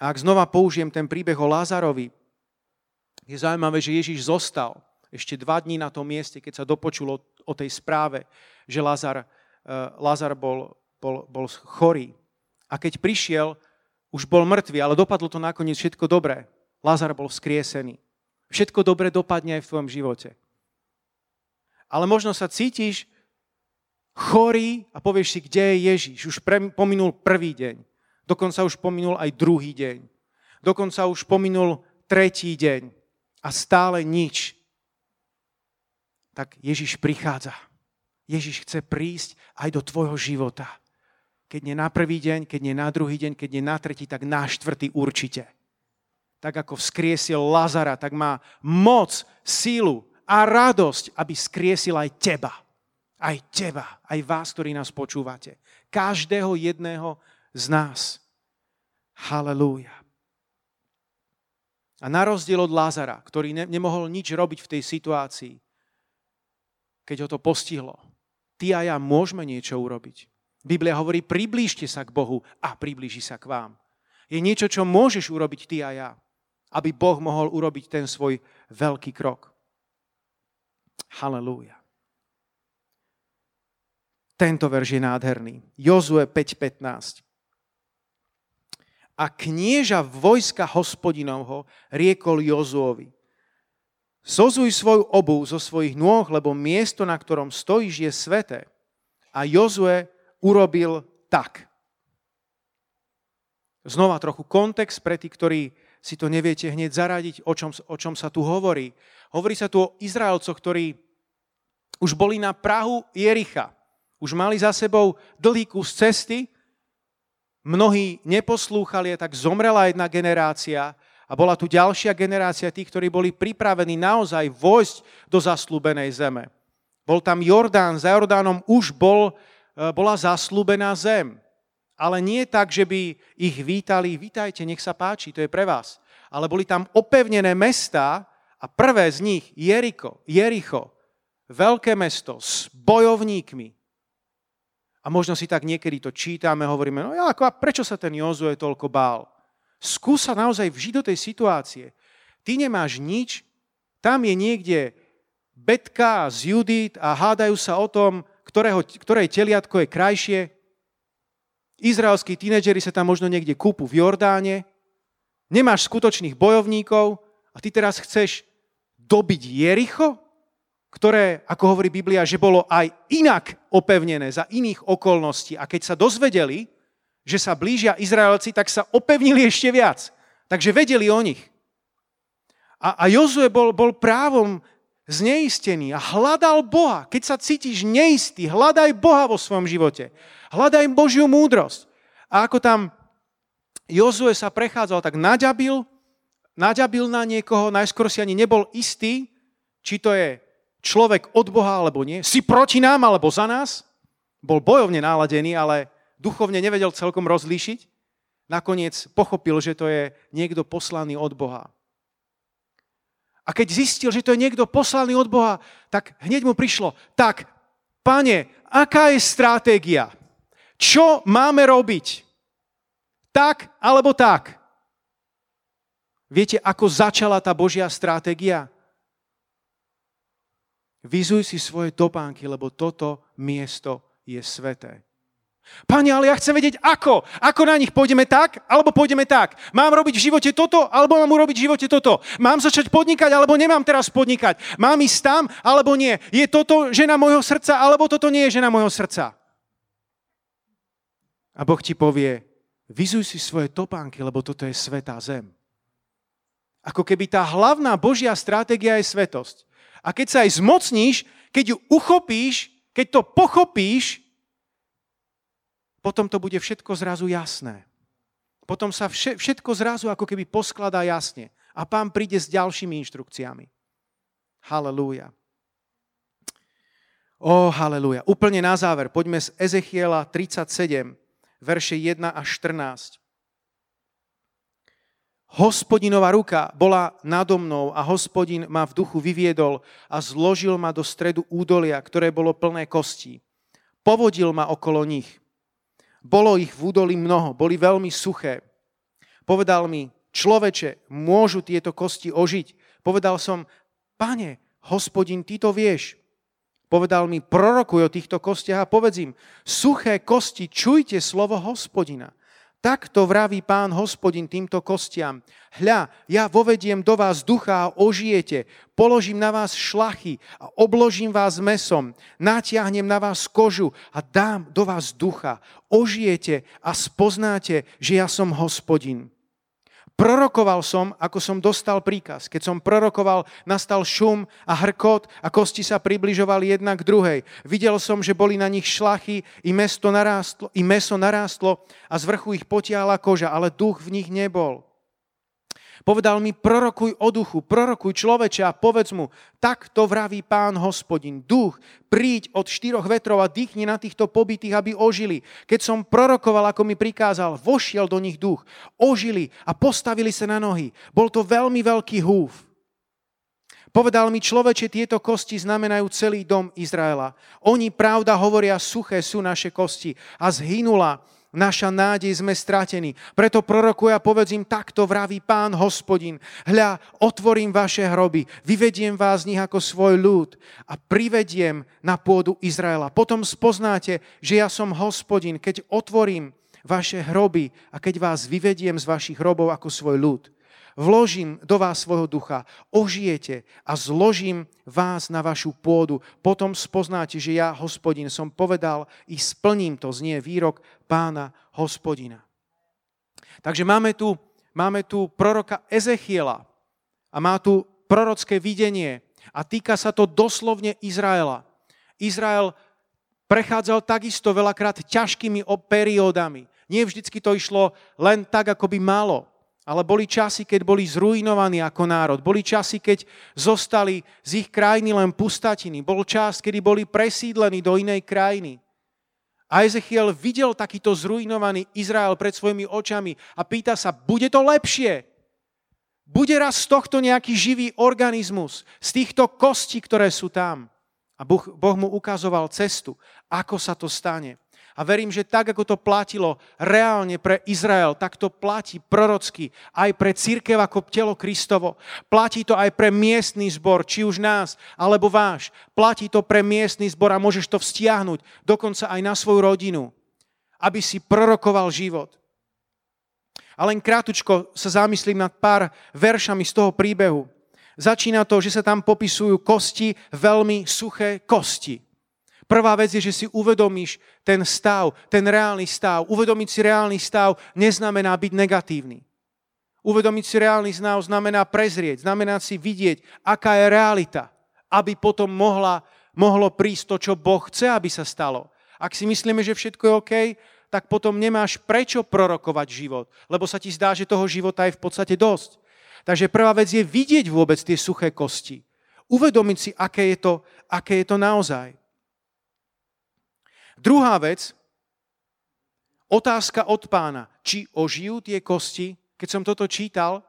A ak znova použijem ten príbeh o Lázarovi, je zaujímavé, že Ježiš zostal ešte dva dní na tom mieste, keď sa dopočulo o tej správe, že Lázar, uh, Lázar bol, bol, bol chorý. A keď prišiel, už bol mŕtvý, ale dopadlo to nakoniec všetko dobré. Lázar bol vzkriesený. Všetko dobre dopadne aj v tvojom živote. Ale možno sa cítiš chorý a povieš si, kde je Ježiš. Už pre, pominul prvý deň. Dokonca už pominul aj druhý deň. Dokonca už pominul tretí deň. A stále nič. Tak Ježiš prichádza. Ježiš chce prísť aj do tvojho života. Keď nie na prvý deň, keď nie na druhý deň, keď nie na tretí, tak na štvrtý určite tak ako vzkriesil Lazara, tak má moc, sílu a radosť, aby skriesil aj teba. Aj teba, aj vás, ktorí nás počúvate. Každého jedného z nás. Halelúja. A na rozdiel od Lázara, ktorý ne, nemohol nič robiť v tej situácii, keď ho to postihlo, ty a ja môžeme niečo urobiť. Biblia hovorí, priblížte sa k Bohu a priblíži sa k vám. Je niečo, čo môžeš urobiť ty a ja, aby Boh mohol urobiť ten svoj veľký krok. Halelúja. Tento verš je nádherný. Jozue 5.15 a knieža vojska hospodinovho riekol Jozuovi. Sozuj svoju obu zo svojich nôh, lebo miesto, na ktorom stojíš, je sveté. A Jozue urobil tak. Znova trochu kontext pre tých, ktorí si to neviete hneď zaradiť, o čom, o čom sa tu hovorí. Hovorí sa tu o Izraelcoch, ktorí už boli na Prahu Jericha. Už mali za sebou dlhý kus cesty, mnohí neposlúchali, tak zomrela jedna generácia a bola tu ďalšia generácia tých, ktorí boli pripravení naozaj vojsť do zaslúbenej zeme. Bol tam Jordán, za Jordánom už bol, e, bola zaslúbená zem. Ale nie tak, že by ich vítali, vítajte, nech sa páči, to je pre vás. Ale boli tam opevnené mesta a prvé z nich, Jeriko, Jericho, veľké mesto s bojovníkmi, a možno si tak niekedy to čítame, hovoríme, no ako, a prečo sa ten Jozue toľko bál? Skús sa naozaj vžiť do tej situácie. Ty nemáš nič, tam je niekde Betka z Judit a hádajú sa o tom, ktorého, ktoré teliatko je krajšie. Izraelskí tínedžeri sa tam možno niekde kúpu v Jordáne. Nemáš skutočných bojovníkov a ty teraz chceš dobiť Jericho? ktoré, ako hovorí Biblia, že bolo aj inak opevnené za iných okolností. A keď sa dozvedeli, že sa blížia Izraelci, tak sa opevnili ešte viac. Takže vedeli o nich. A, a Jozue bol, bol právom zneistený a hľadal Boha. Keď sa cítiš neistý, hľadaj Boha vo svojom živote. Hľadaj Božiu múdrosť. A ako tam Jozue sa prechádzal, tak naďabil, naďabil na niekoho, najskôr si ani nebol istý, či to je človek od Boha alebo nie, si proti nám alebo za nás, bol bojovne náladený, ale duchovne nevedel celkom rozlíšiť. Nakoniec pochopil, že to je niekto poslaný od Boha. A keď zistil, že to je niekto poslaný od Boha, tak hneď mu prišlo, tak, pane, aká je stratégia? Čo máme robiť? Tak alebo tak? Viete, ako začala tá Božia stratégia? Vyzuj si svoje topánky, lebo toto miesto je sveté. Pane, ale ja chcem vedieť ako. Ako na nich pôjdeme tak, alebo pôjdeme tak. Mám robiť v živote toto, alebo mám urobiť v živote toto. Mám začať podnikať, alebo nemám teraz podnikať. Mám ísť tam, alebo nie. Je toto žena môjho srdca, alebo toto nie je žena môjho srdca. A Boh ti povie, vyzuj si svoje topánky, lebo toto je svetá zem. Ako keby tá hlavná Božia stratégia je svetosť. A keď sa aj zmocníš, keď ju uchopíš, keď to pochopíš, potom to bude všetko zrazu jasné. Potom sa všetko zrazu ako keby poskladá jasne. A pán príde s ďalšími inštrukciami. Halelúja. Ó, oh, halelúja. Úplne na záver, poďme z Ezechiela 37, verše 1 až 14. Hospodinová ruka bola nado mnou a hospodin ma v duchu vyviedol a zložil ma do stredu údolia, ktoré bolo plné kostí. Povodil ma okolo nich. Bolo ich v údolí mnoho, boli veľmi suché. Povedal mi, človeče, môžu tieto kosti ožiť? Povedal som, pane, hospodin, ty to vieš. Povedal mi, prorokuj o týchto kostiach a povedz im, suché kosti, čujte slovo hospodina. Takto vraví pán hospodin týmto kostiam. Hľa, ja vovediem do vás ducha a ožijete, položím na vás šlachy a obložím vás mesom, natiahnem na vás kožu a dám do vás ducha. Ožijete a spoznáte, že ja som hospodin. Prorokoval som, ako som dostal príkaz. Keď som prorokoval, nastal šum a hrkot a kosti sa približovali jedna k druhej. Videl som, že boli na nich šlachy, i, mesto narástlo, i meso narástlo a z vrchu ich potiahla koža, ale duch v nich nebol. Povedal mi, prorokuj o duchu, prorokuj človeče a povedz mu, tak to vraví pán hospodin, duch, príď od štyroch vetrov a dýchni na týchto pobytých, aby ožili. Keď som prorokoval, ako mi prikázal, vošiel do nich duch, ožili a postavili sa na nohy. Bol to veľmi veľký húf. Povedal mi človeče, tieto kosti znamenajú celý dom Izraela. Oni, pravda, hovoria, suché sú naše kosti a zhynula naša nádej, sme stratení. Preto prorokuj a povedz takto vraví pán hospodin. Hľa, otvorím vaše hroby, vyvediem vás z nich ako svoj ľud a privediem na pôdu Izraela. Potom spoznáte, že ja som hospodin, keď otvorím vaše hroby a keď vás vyvediem z vašich hrobov ako svoj ľud vložím do vás svojho ducha, ožijete a zložím vás na vašu pôdu. Potom spoznáte, že ja, hospodin, som povedal i splním to, znie výrok pána hospodina. Takže máme tu, máme tu proroka Ezechiela a má tu prorocké videnie a týka sa to doslovne Izraela. Izrael prechádzal takisto veľakrát ťažkými periódami. Nie vždycky to išlo len tak, ako by malo. Ale boli časy, keď boli zrujnovaní ako národ. Boli časy, keď zostali z ich krajiny len pustatiny. Bol čas, kedy boli presídlení do inej krajiny. A Ezechiel videl takýto zrujnovaný Izrael pred svojimi očami a pýta sa, bude to lepšie? Bude raz z tohto nejaký živý organizmus, z týchto kostí, ktoré sú tam? A boh, boh mu ukazoval cestu, ako sa to stane. A verím, že tak, ako to platilo reálne pre Izrael, tak to platí prorocky aj pre církev ako telo Kristovo. Platí to aj pre miestný zbor, či už nás, alebo váš. Platí to pre miestný zbor a môžeš to vztiahnuť dokonca aj na svoju rodinu, aby si prorokoval život. A len krátučko sa zamyslím nad pár veršami z toho príbehu. Začína to, že sa tam popisujú kosti, veľmi suché kosti. Prvá vec je, že si uvedomíš ten stav, ten reálny stav. Uvedomiť si reálny stav neznamená byť negatívny. Uvedomiť si reálny stav znamená prezrieť, znamená si vidieť, aká je realita, aby potom mohla, mohlo prísť to, čo Boh chce, aby sa stalo. Ak si myslíme, že všetko je OK, tak potom nemáš prečo prorokovať život, lebo sa ti zdá, že toho života je v podstate dosť. Takže prvá vec je vidieť vôbec tie suché kosti. Uvedomiť si, aké je to, aké je to naozaj. Druhá vec, otázka od pána, či ožijú tie kosti. Keď som toto čítal,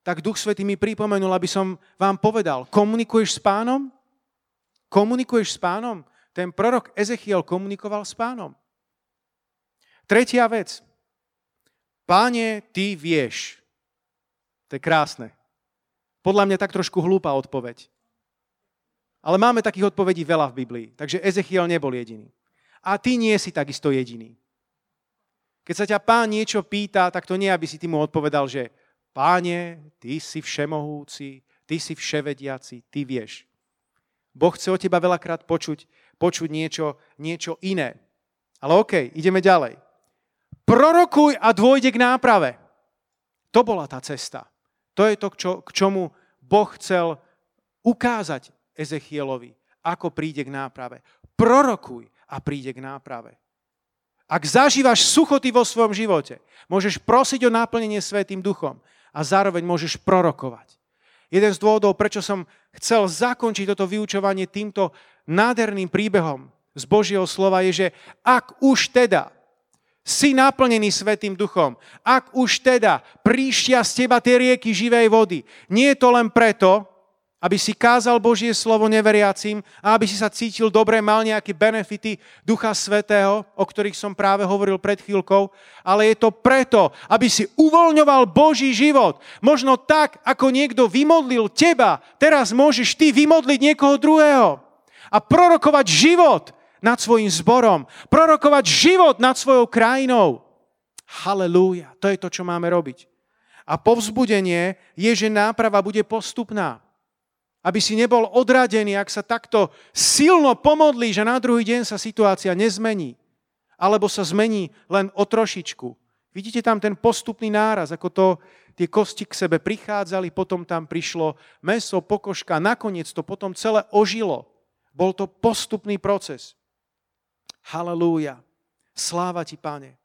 tak Duch Svetý mi pripomenul, aby som vám povedal, komunikuješ s pánom? Komunikuješ s pánom? Ten prorok Ezechiel komunikoval s pánom. Tretia vec. Páne, ty vieš. To je krásne. Podľa mňa tak trošku hlúpa odpoveď. Ale máme takých odpovedí veľa v Biblii, takže Ezechiel nebol jediný. A ty nie si takisto jediný. Keď sa ťa pán niečo pýta, tak to nie, aby si ty mu odpovedal, že páne, ty si všemohúci, ty si vševediaci, ty vieš. Boh chce od teba veľakrát počuť, počuť niečo, niečo iné. Ale OK, ideme ďalej. Prorokuj a dôjde k náprave. To bola tá cesta. To je to, čo, k čomu Boh chcel ukázať Ezechielovi, ako príde k náprave. Prorokuj a príde k náprave. Ak zažívaš suchoty vo svojom živote, môžeš prosiť o náplnenie Svetým duchom a zároveň môžeš prorokovať. Jeden z dôvodov, prečo som chcel zakončiť toto vyučovanie týmto nádherným príbehom z Božieho slova je, že ak už teda si naplnený Svetým duchom, ak už teda príštia z teba tie rieky živej vody, nie je to len preto, aby si kázal Božie slovo neveriacim a aby si sa cítil dobre, mal nejaké benefity Ducha Svetého, o ktorých som práve hovoril pred chvíľkou, ale je to preto, aby si uvoľňoval Boží život. Možno tak, ako niekto vymodlil teba, teraz môžeš ty vymodliť niekoho druhého a prorokovať život nad svojim zborom, prorokovať život nad svojou krajinou. Halelúja, to je to, čo máme robiť. A povzbudenie je, že náprava bude postupná. Aby si nebol odradený, ak sa takto silno pomodlí, že na druhý deň sa situácia nezmení. Alebo sa zmení len o trošičku. Vidíte tam ten postupný náraz, ako to tie kosti k sebe prichádzali, potom tam prišlo meso, pokožka, nakoniec to potom celé ožilo. Bol to postupný proces. Halelúja. Sláva ti, pane.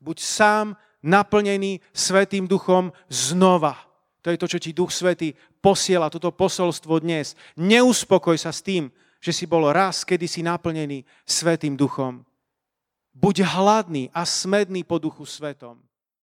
Buď sám naplnený Svetým duchom znova To je to, čo ti Duch Svety posiela, toto posolstvo dnes. Neuspokoj sa s tým, že si bol raz, kedy si naplnený Svetým Duchom. Buď hladný a smedný po Duchu Svetom.